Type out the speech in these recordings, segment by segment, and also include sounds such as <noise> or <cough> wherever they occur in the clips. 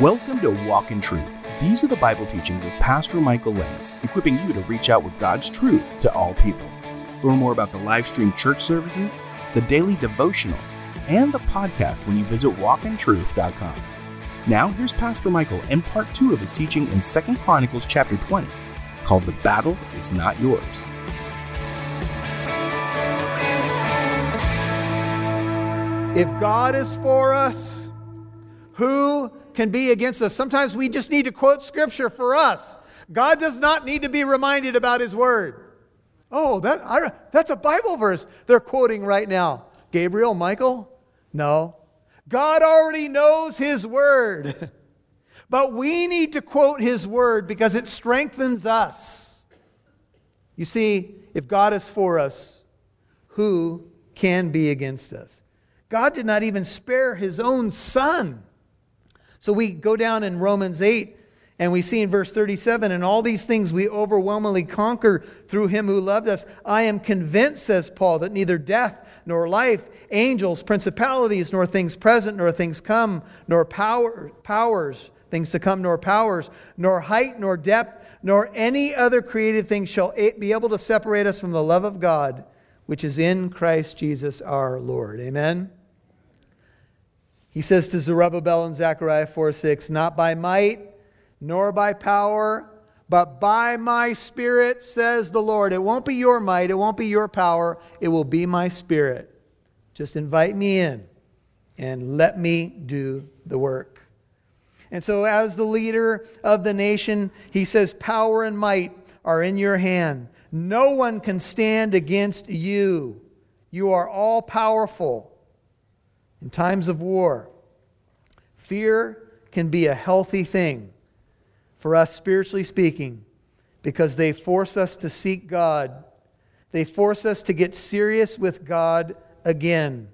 Welcome to Walk in Truth. These are the Bible teachings of Pastor Michael Lance, equipping you to reach out with God's truth to all people. Learn more about the live stream church services, the daily devotional, and the podcast when you visit walkintruth.com. Now, here's Pastor Michael and part two of his teaching in 2 Chronicles chapter 20, called The Battle is Not Yours. If God is for us, who can be against us? Sometimes we just need to quote scripture for us. God does not need to be reminded about his word. Oh, that, I, that's a Bible verse they're quoting right now. Gabriel, Michael? No. God already knows his word. <laughs> But we need to quote his word because it strengthens us. You see, if God is for us, who can be against us? God did not even spare his own son. So we go down in Romans 8 and we see in verse 37 and all these things we overwhelmingly conquer through him who loved us. I am convinced, says Paul, that neither death nor life, angels, principalities, nor things present, nor things come, nor power, powers, things to come, nor powers, nor height, nor depth, nor any other created thing shall be able to separate us from the love of God, which is in Christ Jesus our Lord. Amen. He says to Zerubbabel in Zechariah 4 6, Not by might, nor by power, but by my spirit, says the Lord. It won't be your might, it won't be your power, it will be my spirit. Just invite me in and let me do the work. And so, as the leader of the nation, he says, Power and might are in your hand. No one can stand against you. You are all powerful in times of war. Fear can be a healthy thing for us, spiritually speaking, because they force us to seek God. They force us to get serious with God again.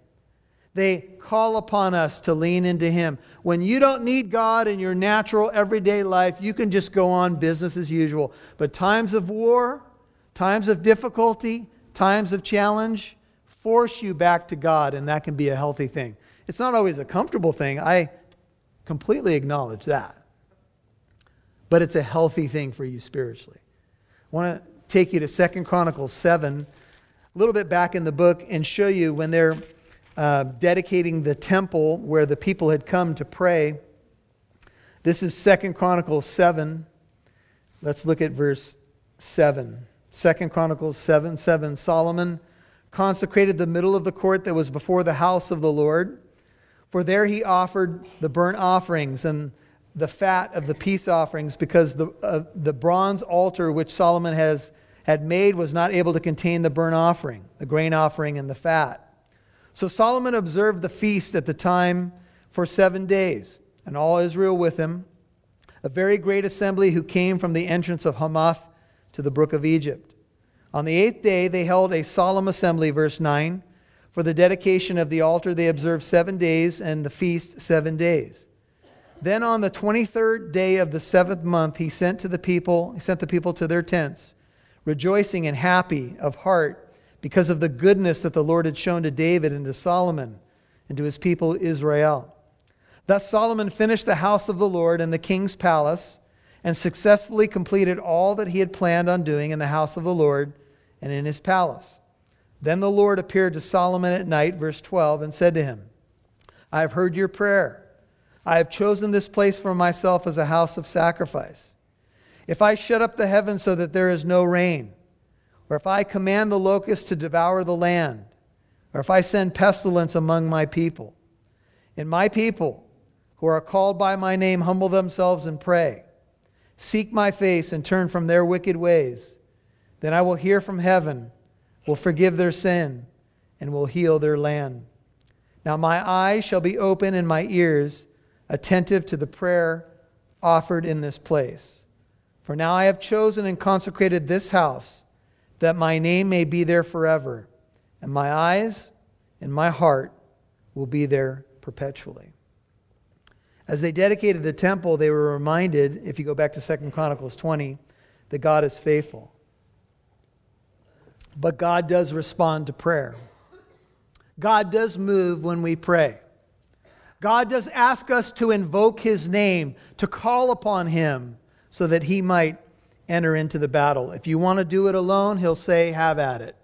They call upon us to lean into Him. When you don't need God in your natural everyday life, you can just go on business as usual. But times of war, times of difficulty, times of challenge, force you back to God, and that can be a healthy thing. It's not always a comfortable thing. I completely acknowledge that. But it's a healthy thing for you spiritually. I want to take you to Second Chronicles 7, a little bit back in the book, and show you when they're uh, dedicating the temple where the people had come to pray. This is Second Chronicles 7. Let's look at verse 7. Second Chronicles 7 7. Solomon consecrated the middle of the court that was before the house of the Lord. For there he offered the burnt offerings and the fat of the peace offerings, because the, uh, the bronze altar which Solomon has, had made was not able to contain the burnt offering, the grain offering, and the fat. So Solomon observed the feast at the time for seven days, and all Israel with him, a very great assembly who came from the entrance of Hamath to the brook of Egypt. On the eighth day, they held a solemn assembly, verse 9. For the dedication of the altar, they observed seven days, and the feast seven days. Then on the 23rd day of the seventh month, he sent to the people, he sent the people to their tents, rejoicing and happy of heart because of the goodness that the Lord had shown to David and to Solomon and to his people Israel. Thus Solomon finished the house of the Lord and the king's palace and successfully completed all that he had planned on doing in the house of the Lord and in his palace. Then the Lord appeared to Solomon at night, verse 12, and said to him, I have heard your prayer. I have chosen this place for myself as a house of sacrifice. If I shut up the heavens so that there is no rain, or if I command the locusts to devour the land, or if I send pestilence among my people, and my people who are called by my name humble themselves and pray, seek my face and turn from their wicked ways, then I will hear from heaven, will forgive their sin, and will heal their land. Now my eyes shall be open and my ears attentive to the prayer offered in this place. For now I have chosen and consecrated this house that my name may be there forever, and my eyes and my heart will be there perpetually. As they dedicated the temple, they were reminded, if you go back to 2 Chronicles 20, that God is faithful. But God does respond to prayer. God does move when we pray. God does ask us to invoke his name, to call upon him so that he might enter into the battle. If you want to do it alone, he'll say, Have at it.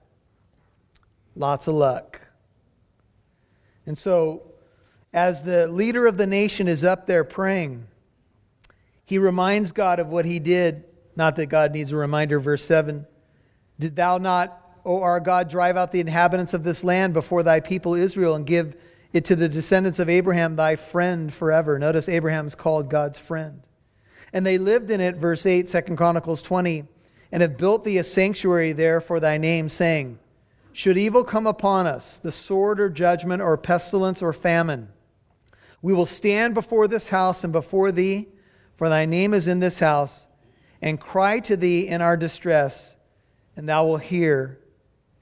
Lots of luck. And so, as the leader of the nation is up there praying, he reminds God of what he did. Not that God needs a reminder, verse 7. Did thou not, O our God, drive out the inhabitants of this land before thy people Israel and give it to the descendants of Abraham, thy friend forever? Notice Abraham's called God's friend. And they lived in it, verse 8, 2 Chronicles 20, and have built thee a sanctuary there for thy name, saying, Should evil come upon us, the sword or judgment or pestilence or famine, we will stand before this house and before thee, for thy name is in this house, and cry to thee in our distress, and thou wilt hear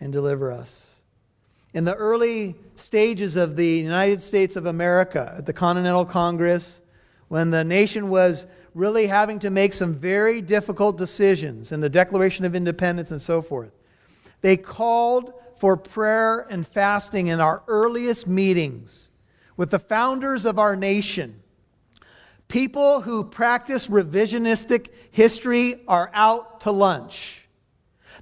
and deliver us. In the early stages of the United States of America, at the Continental Congress, when the nation was really having to make some very difficult decisions in the Declaration of Independence and so forth, they called for prayer and fasting in our earliest meetings with the founders of our nation. People who practice revisionistic history are out to lunch.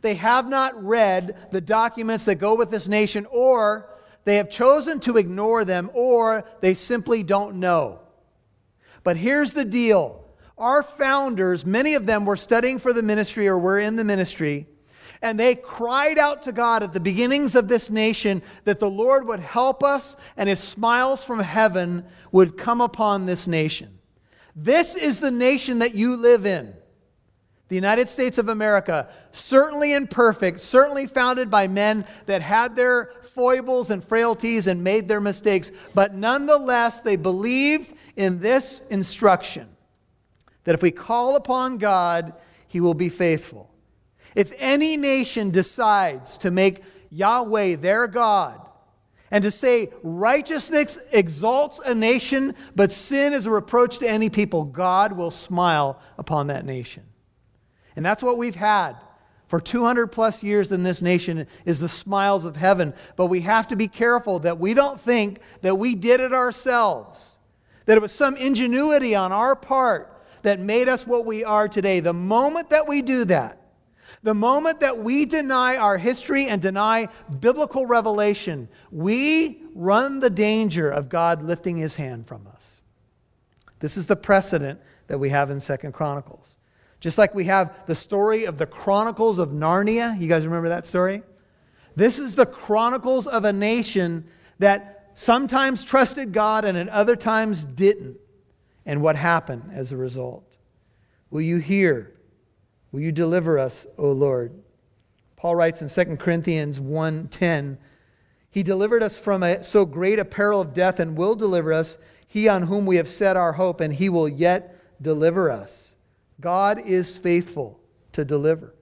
They have not read the documents that go with this nation, or they have chosen to ignore them, or they simply don't know. But here's the deal our founders, many of them were studying for the ministry or were in the ministry. And they cried out to God at the beginnings of this nation that the Lord would help us and his smiles from heaven would come upon this nation. This is the nation that you live in. The United States of America, certainly imperfect, certainly founded by men that had their foibles and frailties and made their mistakes, but nonetheless, they believed in this instruction that if we call upon God, he will be faithful. If any nation decides to make Yahweh their God and to say righteousness exalts a nation, but sin is a reproach to any people, God will smile upon that nation. And that's what we've had for 200 plus years in this nation is the smiles of heaven. But we have to be careful that we don't think that we did it ourselves, that it was some ingenuity on our part that made us what we are today. The moment that we do that, the moment that we deny our history and deny biblical revelation, we run the danger of God lifting his hand from us. This is the precedent that we have in Second Chronicles. Just like we have the story of the Chronicles of Narnia. You guys remember that story? This is the chronicles of a nation that sometimes trusted God and at other times didn't. And what happened as a result? Will you hear Will you deliver us, O Lord? Paul writes in 2 Corinthians 1:10, He delivered us from a, so great a peril of death and will deliver us, he on whom we have set our hope, and he will yet deliver us. God is faithful to deliver.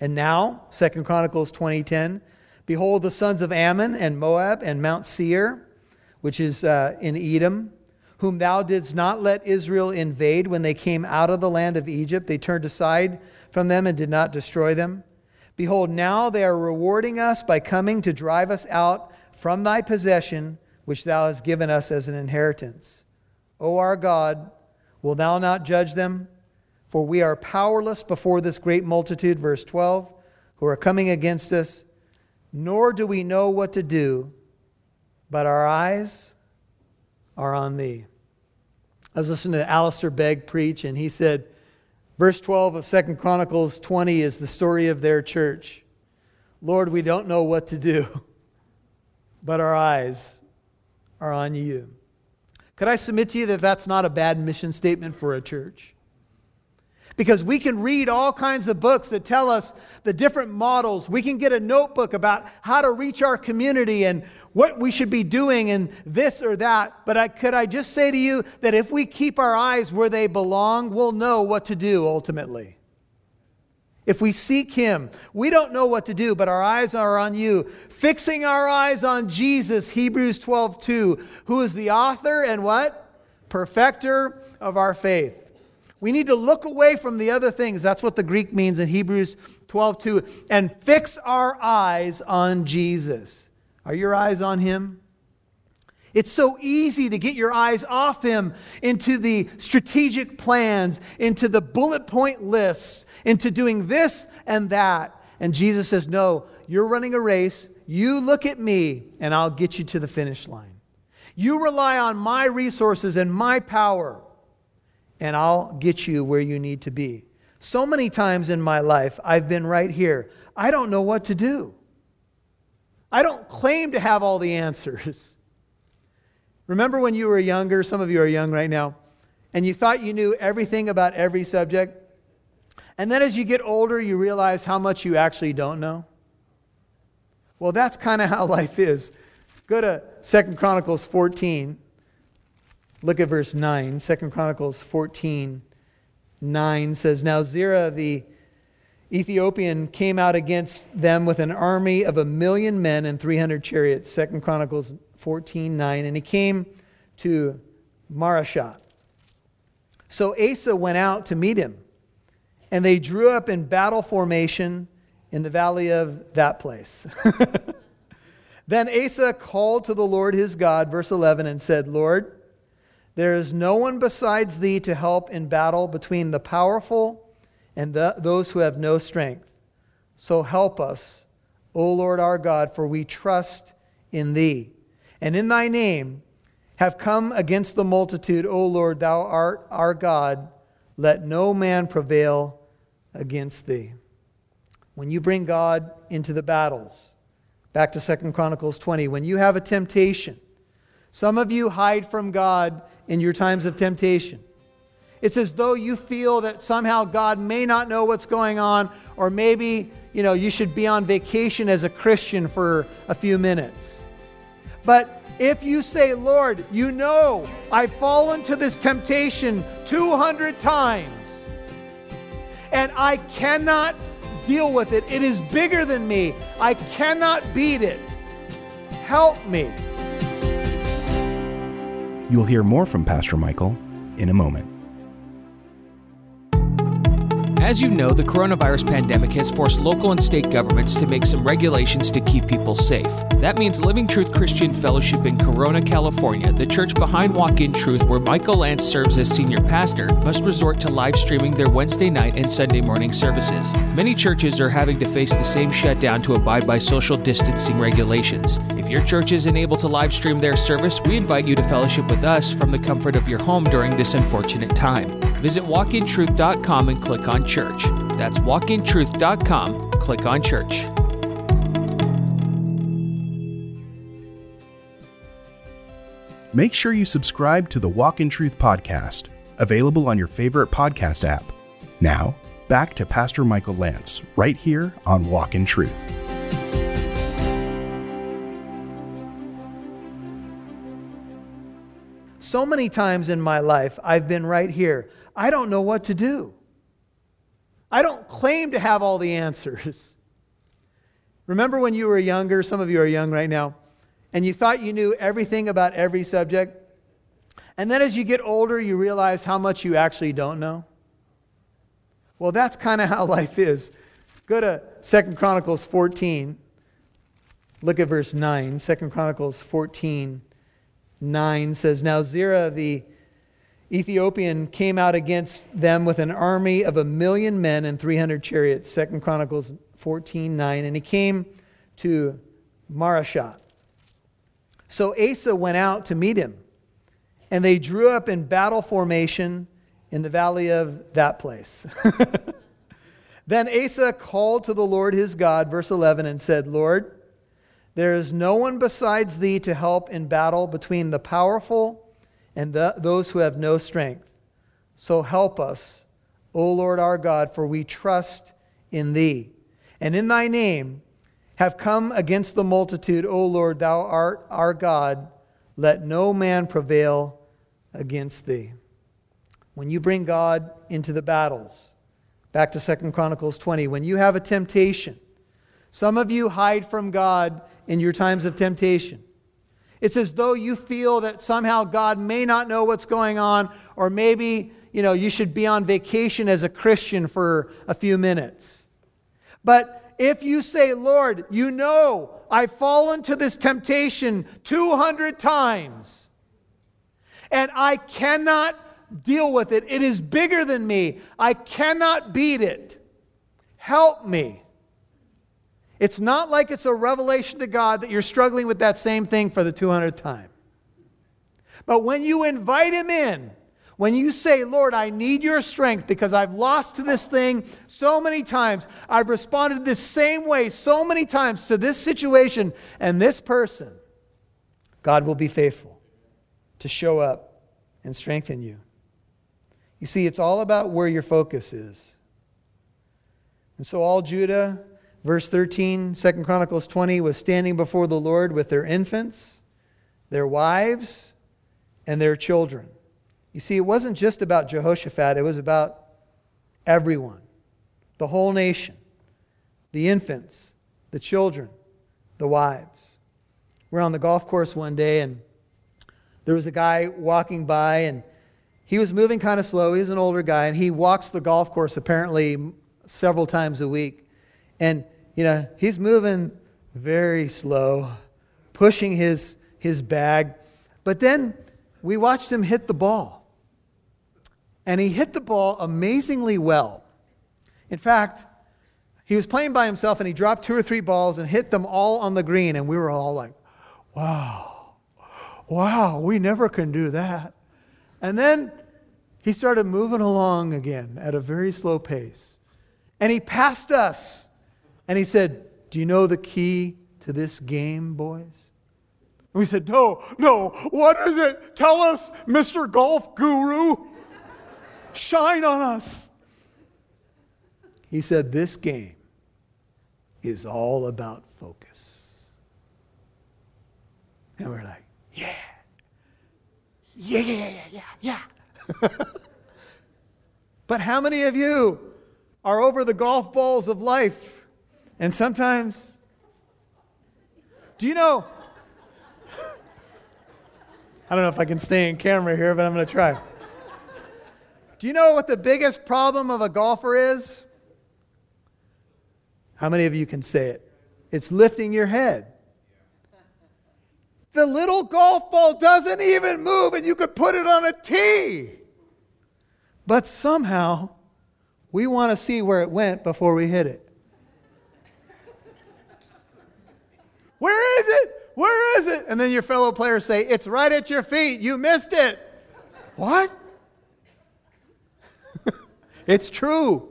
And now, 2 Chronicles 20:10, behold the sons of Ammon and Moab and Mount Seir, which is uh, in Edom, whom thou didst not let Israel invade when they came out of the land of Egypt. They turned aside from them and did not destroy them. Behold, now they are rewarding us by coming to drive us out from thy possession, which thou hast given us as an inheritance. O our God, will thou not judge them? For we are powerless before this great multitude, verse 12, who are coming against us, nor do we know what to do, but our eyes are on thee. I was listening to Alistair Begg preach, and he said, verse 12 of Second Chronicles 20 is the story of their church. Lord, we don't know what to do, <laughs> but our eyes are on you. Could I submit to you that that's not a bad mission statement for a church? Because we can read all kinds of books that tell us the different models. We can get a notebook about how to reach our community and what we should be doing in this or that. But I, could I just say to you that if we keep our eyes where they belong, we'll know what to do ultimately. If we seek Him, we don't know what to do, but our eyes are on you. Fixing our eyes on Jesus, Hebrews 12, 2, who is the author and what? Perfecter of our faith. We need to look away from the other things. That's what the Greek means in Hebrews 12 2. And fix our eyes on Jesus. Are your eyes on him? It's so easy to get your eyes off him into the strategic plans, into the bullet point lists, into doing this and that. And Jesus says, No, you're running a race. You look at me, and I'll get you to the finish line. You rely on my resources and my power, and I'll get you where you need to be. So many times in my life, I've been right here. I don't know what to do. I don't claim to have all the answers. <laughs> Remember when you were younger? Some of you are young right now, and you thought you knew everything about every subject? And then as you get older, you realize how much you actually don't know? Well, that's kind of how <laughs> life is. Go to Second Chronicles 14. Look at verse 9. Second Chronicles 14, 9 says, Now Zerah the Ethiopian came out against them with an army of a million men and 300 chariots. Second Chronicles 14, 9. And he came to Mareshah. So Asa went out to meet him, and they drew up in battle formation in the valley of that place. <laughs> then Asa called to the Lord his God, verse 11, and said, Lord, there is no one besides thee to help in battle between the powerful and the, those who have no strength. So help us, O Lord our God, for we trust in thee. And in thy name have come against the multitude, O Lord, thou art our God. Let no man prevail against thee when you bring God into the battles. Back to Second Chronicles 20. When you have a temptation, some of you hide from God in your times of temptation. It's as though you feel that somehow God may not know what's going on, or maybe, you know, you should be on vacation as a Christian for a few minutes. But if you say, Lord, you know I've fallen to this temptation 200 times, and I cannot deal with it. It is bigger than me. I cannot beat it. Help me. You'll hear more from Pastor Michael in a moment. As you know, the coronavirus pandemic has forced local and state governments to make some regulations to keep people safe. That means Living Truth Christian Fellowship in Corona, California, the church behind Walk in Truth, where Michael Lance serves as senior pastor, must resort to live streaming their Wednesday night and Sunday morning services. Many churches are having to face the same shutdown to abide by social distancing regulations. If your church isn't able to live stream their service, we invite you to fellowship with us from the comfort of your home during this unfortunate time. Visit walkintruth.com and click on church. That's walkintruth.com. Click on church. Make sure you subscribe to the Walk in Truth podcast, available on your favorite podcast app. Now, back to Pastor Michael Lance, right here on Walk in Truth. So many times in my life, I've been right here. I don't know what to do. I don't claim to have all the answers. Remember when you were younger? Some of you are young right now, and you thought you knew everything about every subject? And then as you get older, you realize how much you actually don't know? Well, that's kind of how <laughs> life is. Go to Second Chronicles 14. Look at verse 9. Second Chronicles 14, 9 says, Now Zerah the Ethiopian came out against them with an army of a million men and 300 chariots. Second Chronicles 14, 9. And he came to Mareshah. So Asa went out to meet him, and they drew up in battle formation in the valley of that place. <laughs> then Asa called to the Lord his God, verse 11, and said, Lord, there is no one besides thee to help in battle between the powerful and the, those who have no strength. So help us, O Lord our God, for we trust in thee. And in thy name have come against the multitude, O Lord, thou art our God. Let no man prevail against thee. When you bring God into the battles, back to Second Chronicles 20, when you have a temptation, some of you hide from God in your times of temptation. It's as though you feel that somehow God may not know what's going on, or maybe, you know, you should be on vacation as a Christian for a few minutes. But if you say, Lord, you know I've fallen to this temptation 200 times and I cannot deal with it, it is bigger than me, I cannot beat it. Help me. It's not like it's a revelation to God that you're struggling with that same thing for the 200th time. But when you invite Him in, when you say, Lord, I need your strength because I've lost to this thing so many times, I've responded this same way so many times to this situation and this person, God will be faithful to show up and strengthen you. You see, it's all about where your focus is. And so all Judah, verse 13, 2 Chronicles 20, was standing before the Lord with their infants, their wives, and their children. You see, it wasn't just about Jehoshaphat, it was about everyone, the whole nation, the infants, the children, the wives. We're on the golf course one day, and there was a guy walking by, and he was moving kind of slow. He's an older guy, and he walks the golf course apparently several times a week. And, you know, he's moving very slow, pushing his, his bag. But then we watched him hit the ball. And he hit the ball amazingly well. In fact, he was playing by himself and he dropped two or three balls and hit them all on the green. And we were all like, wow, wow, we never can do that. And then he started moving along again at a very slow pace. And he passed us. And he said, Do you know the key to this game, boys? And we said, No, no, what is it? Tell us, Mr. Golf Guru. Shine on us. He said, This game is all about focus. And we're like, Yeah. Yeah, yeah, yeah, yeah, yeah. <laughs> but how many of you are over the golf balls of life? And sometimes, do you know? I don't know if I can stay in camera here, but I'm going to try. Do you know what the biggest problem of a golfer is? How many of you can say it? It's lifting your head. The little golf ball doesn't even move, and you could put it on a tee. But somehow, we want to see where it went before we hit it. Where is it? Where is it? And then your fellow players say, It's right at your feet. You missed it. What? <laughs> it's true.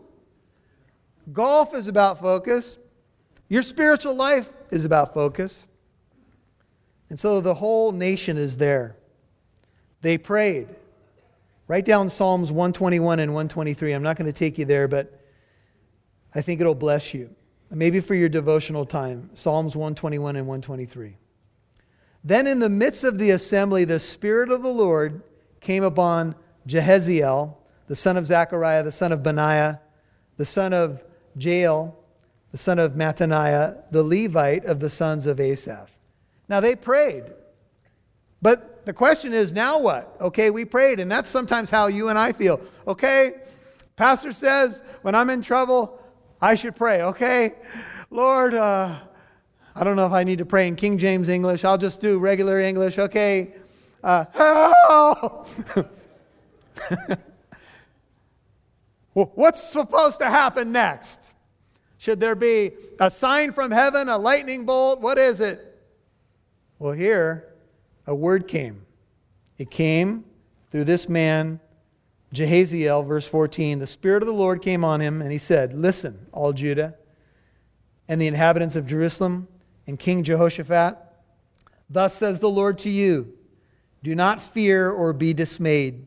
Golf is about focus. Your spiritual life is about focus. And so the whole nation is there. They prayed. Write down Psalms 121 and 123. I'm not going to take you there, but I think it'll bless you. Maybe for your devotional time, Psalms 121 and 123. Then, in the midst of the assembly, the Spirit of the Lord came upon Jahaziel, the son of Zechariah, the son of Benaiah, the son of Jael, the son of Mattaniah, the Levite of the sons of Asaph. Now, they prayed. But the question is, now what? Okay, we prayed, and that's sometimes how you and I feel. Okay, pastor says when I'm in trouble, I should pray. Okay, Lord, uh, I don't know if I need to pray in King James English. I'll just do regular English. Okay. Uh, <laughs> What's supposed to happen next? Should there be a sign from heaven, a lightning bolt? What is it? Well, here, a word came. It came through this man, Jahaziel, verse 14. The Spirit of the Lord came on him, and he said, Listen, all Judah and the inhabitants of Jerusalem and King Jehoshaphat, Thus says the Lord to you Do not fear or be dismayed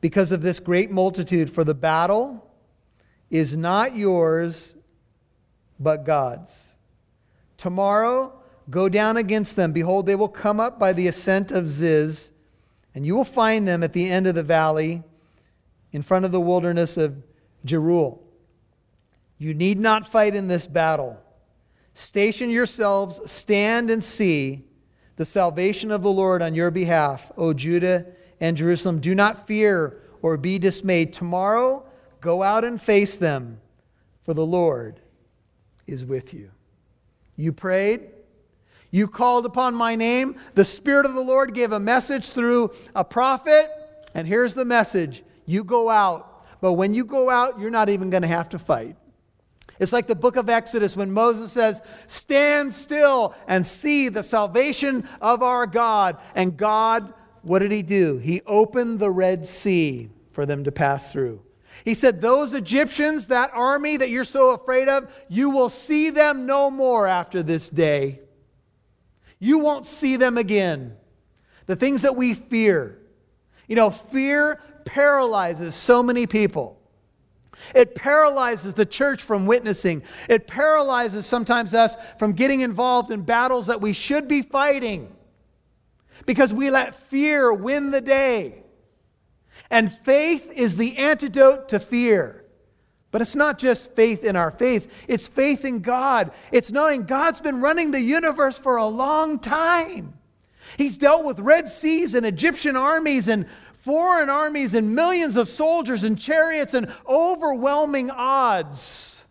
because of this great multitude, for the battle is not yours, but God's. Tomorrow, go down against them. Behold, they will come up by the ascent of Ziz, and you will find them at the end of the valley in front of the wilderness of Jeruel. You need not fight in this battle. Station yourselves, stand and see the salvation of the Lord on your behalf, O Judah and Jerusalem. Do not fear or be dismayed. Tomorrow, go out and face them, for the Lord is with you. You prayed. You called upon my name. The Spirit of the Lord gave a message through a prophet. And here's the message you go out. But when you go out, you're not even going to have to fight. It's like the book of Exodus when Moses says, Stand still and see the salvation of our God. And God, what did he do? He opened the Red Sea for them to pass through. He said, Those Egyptians, that army that you're so afraid of, you will see them no more after this day. You won't see them again. The things that we fear. You know, fear paralyzes so many people. It paralyzes the church from witnessing. It paralyzes sometimes us from getting involved in battles that we should be fighting because we let fear win the day. And faith is the antidote to fear. But it's not just faith in our faith, it's faith in God. It's knowing God's been running the universe for a long time. He's dealt with Red Seas and Egyptian armies and foreign armies and millions of soldiers and chariots and overwhelming odds.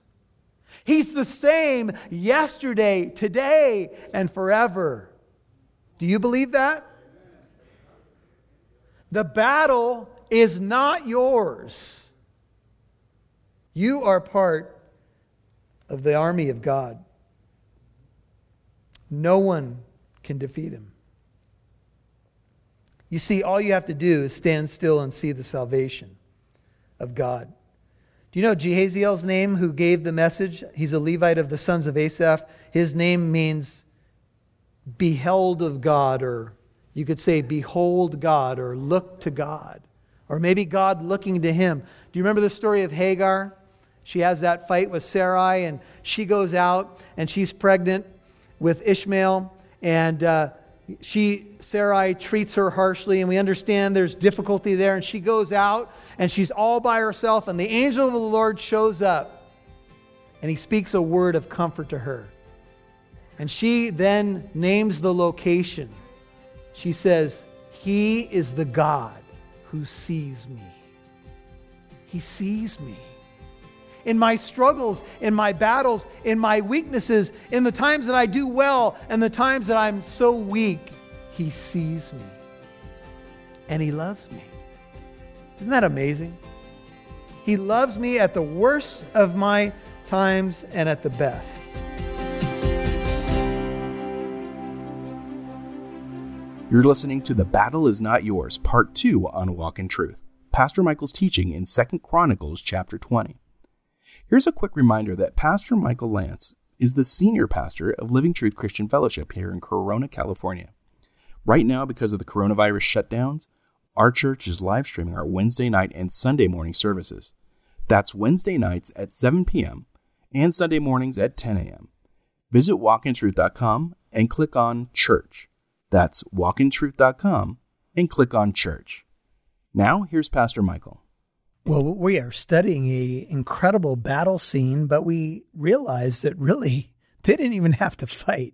He's the same yesterday, today, and forever. Do you believe that? The battle is not yours. You are part of the army of God. No one can defeat him. You see, all you have to do is stand still and see the salvation of God. Do you know Jahaziel's name, who gave the message? He's a Levite of the sons of Asaph. His name means beheld of God, or you could say, behold God, or look to God. Or maybe God looking to him. Do you remember the story of Hagar? She has that fight with Sarai, and she goes out and she's pregnant with Ishmael, and uh, she Sarai treats her harshly, and we understand there's difficulty there. And she goes out and she's all by herself, and the angel of the Lord shows up, and he speaks a word of comfort to her. And she then names the location. She says, He is the God who sees me. He sees me. In my struggles, in my battles, in my weaknesses, in the times that I do well and the times that I'm so weak, He sees me. And He loves me. Isn't that amazing? He loves me at the worst of my times and at the best. You're listening to The Battle Is Not Yours, Part 2 on Walk in Truth. Pastor Michael's teaching in 2 Chronicles chapter 20. Here's a quick reminder that Pastor Michael Lance is the senior pastor of Living Truth Christian Fellowship here in Corona, California. Right now, because of the coronavirus shutdowns, our church is live streaming our Wednesday night and Sunday morning services. That's Wednesday nights at 7 p.m. and Sunday mornings at 10 a.m. Visit walkintruth.com and click on Church. That's walkintruth.com and click on church. Now, here's Pastor Michael. Well, we are studying a incredible battle scene, but we realize that really <laughs> they didn't even have to fight.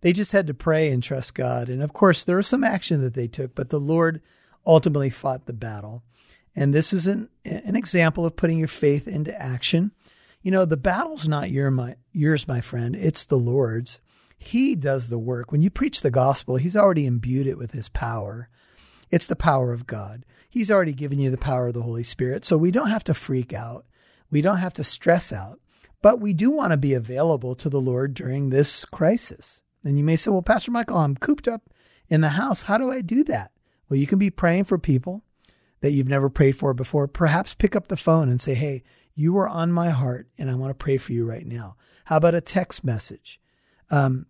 They just had to pray and trust God. And of course, there was some action that they took, but the Lord ultimately fought the battle. And this is an, an example of putting your faith into action. You know, the battle's not your, my, yours, my friend. It's the Lord's. He does the work. When you preach the gospel, He's already imbued it with His power. It's the power of God. He's already given you the power of the Holy Spirit. So we don't have to freak out. We don't have to stress out. But we do want to be available to the Lord during this crisis. And you may say, well, Pastor Michael, I'm cooped up in the house. How do I do that? Well, you can be praying for people that you've never prayed for before. Perhaps pick up the phone and say, hey, you are on my heart and I want to pray for you right now. How about a text message? Um,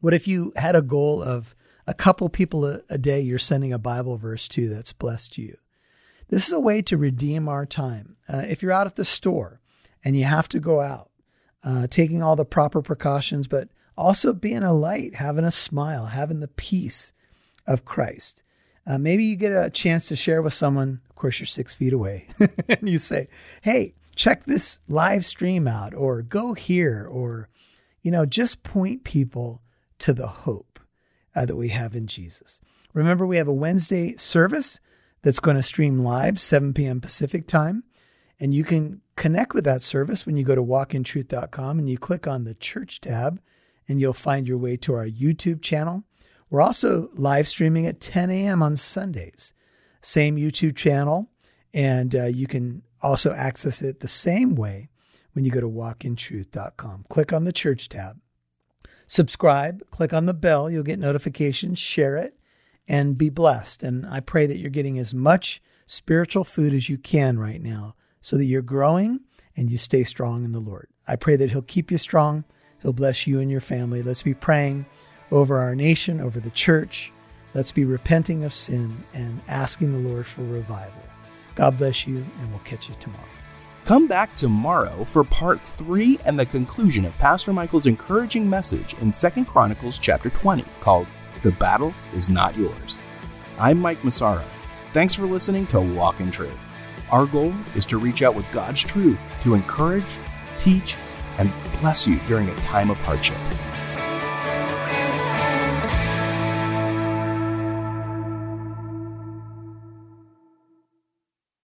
what if you had a goal of a couple people a, a day you're sending a Bible verse to that's blessed you? This is a way to redeem our time. Uh, if you're out at the store and you have to go out, uh, taking all the proper precautions, but also being a light, having a smile, having the peace of Christ. Uh, maybe you get a chance to share with someone, of course, you're six feet away, <laughs> and you say, Hey, check this live stream out, or go here, or, you know, just point people to the hope uh, that we have in Jesus. Remember, we have a Wednesday service that's going to stream live, 7 p.m. Pacific time, and you can connect with that service when you go to walkintruth.com and you click on the church tab, and you'll find your way to our YouTube channel. We're also live streaming at 10 a.m. on Sundays. Same YouTube channel, and uh, you can also access it the same way when you go to walkintruth.com. Click on the church tab, subscribe, click on the bell. You'll get notifications, share it, and be blessed. And I pray that you're getting as much spiritual food as you can right now so that you're growing and you stay strong in the Lord. I pray that He'll keep you strong. He'll bless you and your family. Let's be praying over our nation, over the church. Let's be repenting of sin and asking the Lord for revival. God bless you, and we'll catch you tomorrow. Come back tomorrow for part 3 and the conclusion of Pastor Michael's encouraging message in 2 Chronicles chapter 20 called The Battle is Not Yours. I'm Mike Massaro. Thanks for listening to Walk in Truth. Our goal is to reach out with God's truth to encourage, teach, and bless you during a time of hardship.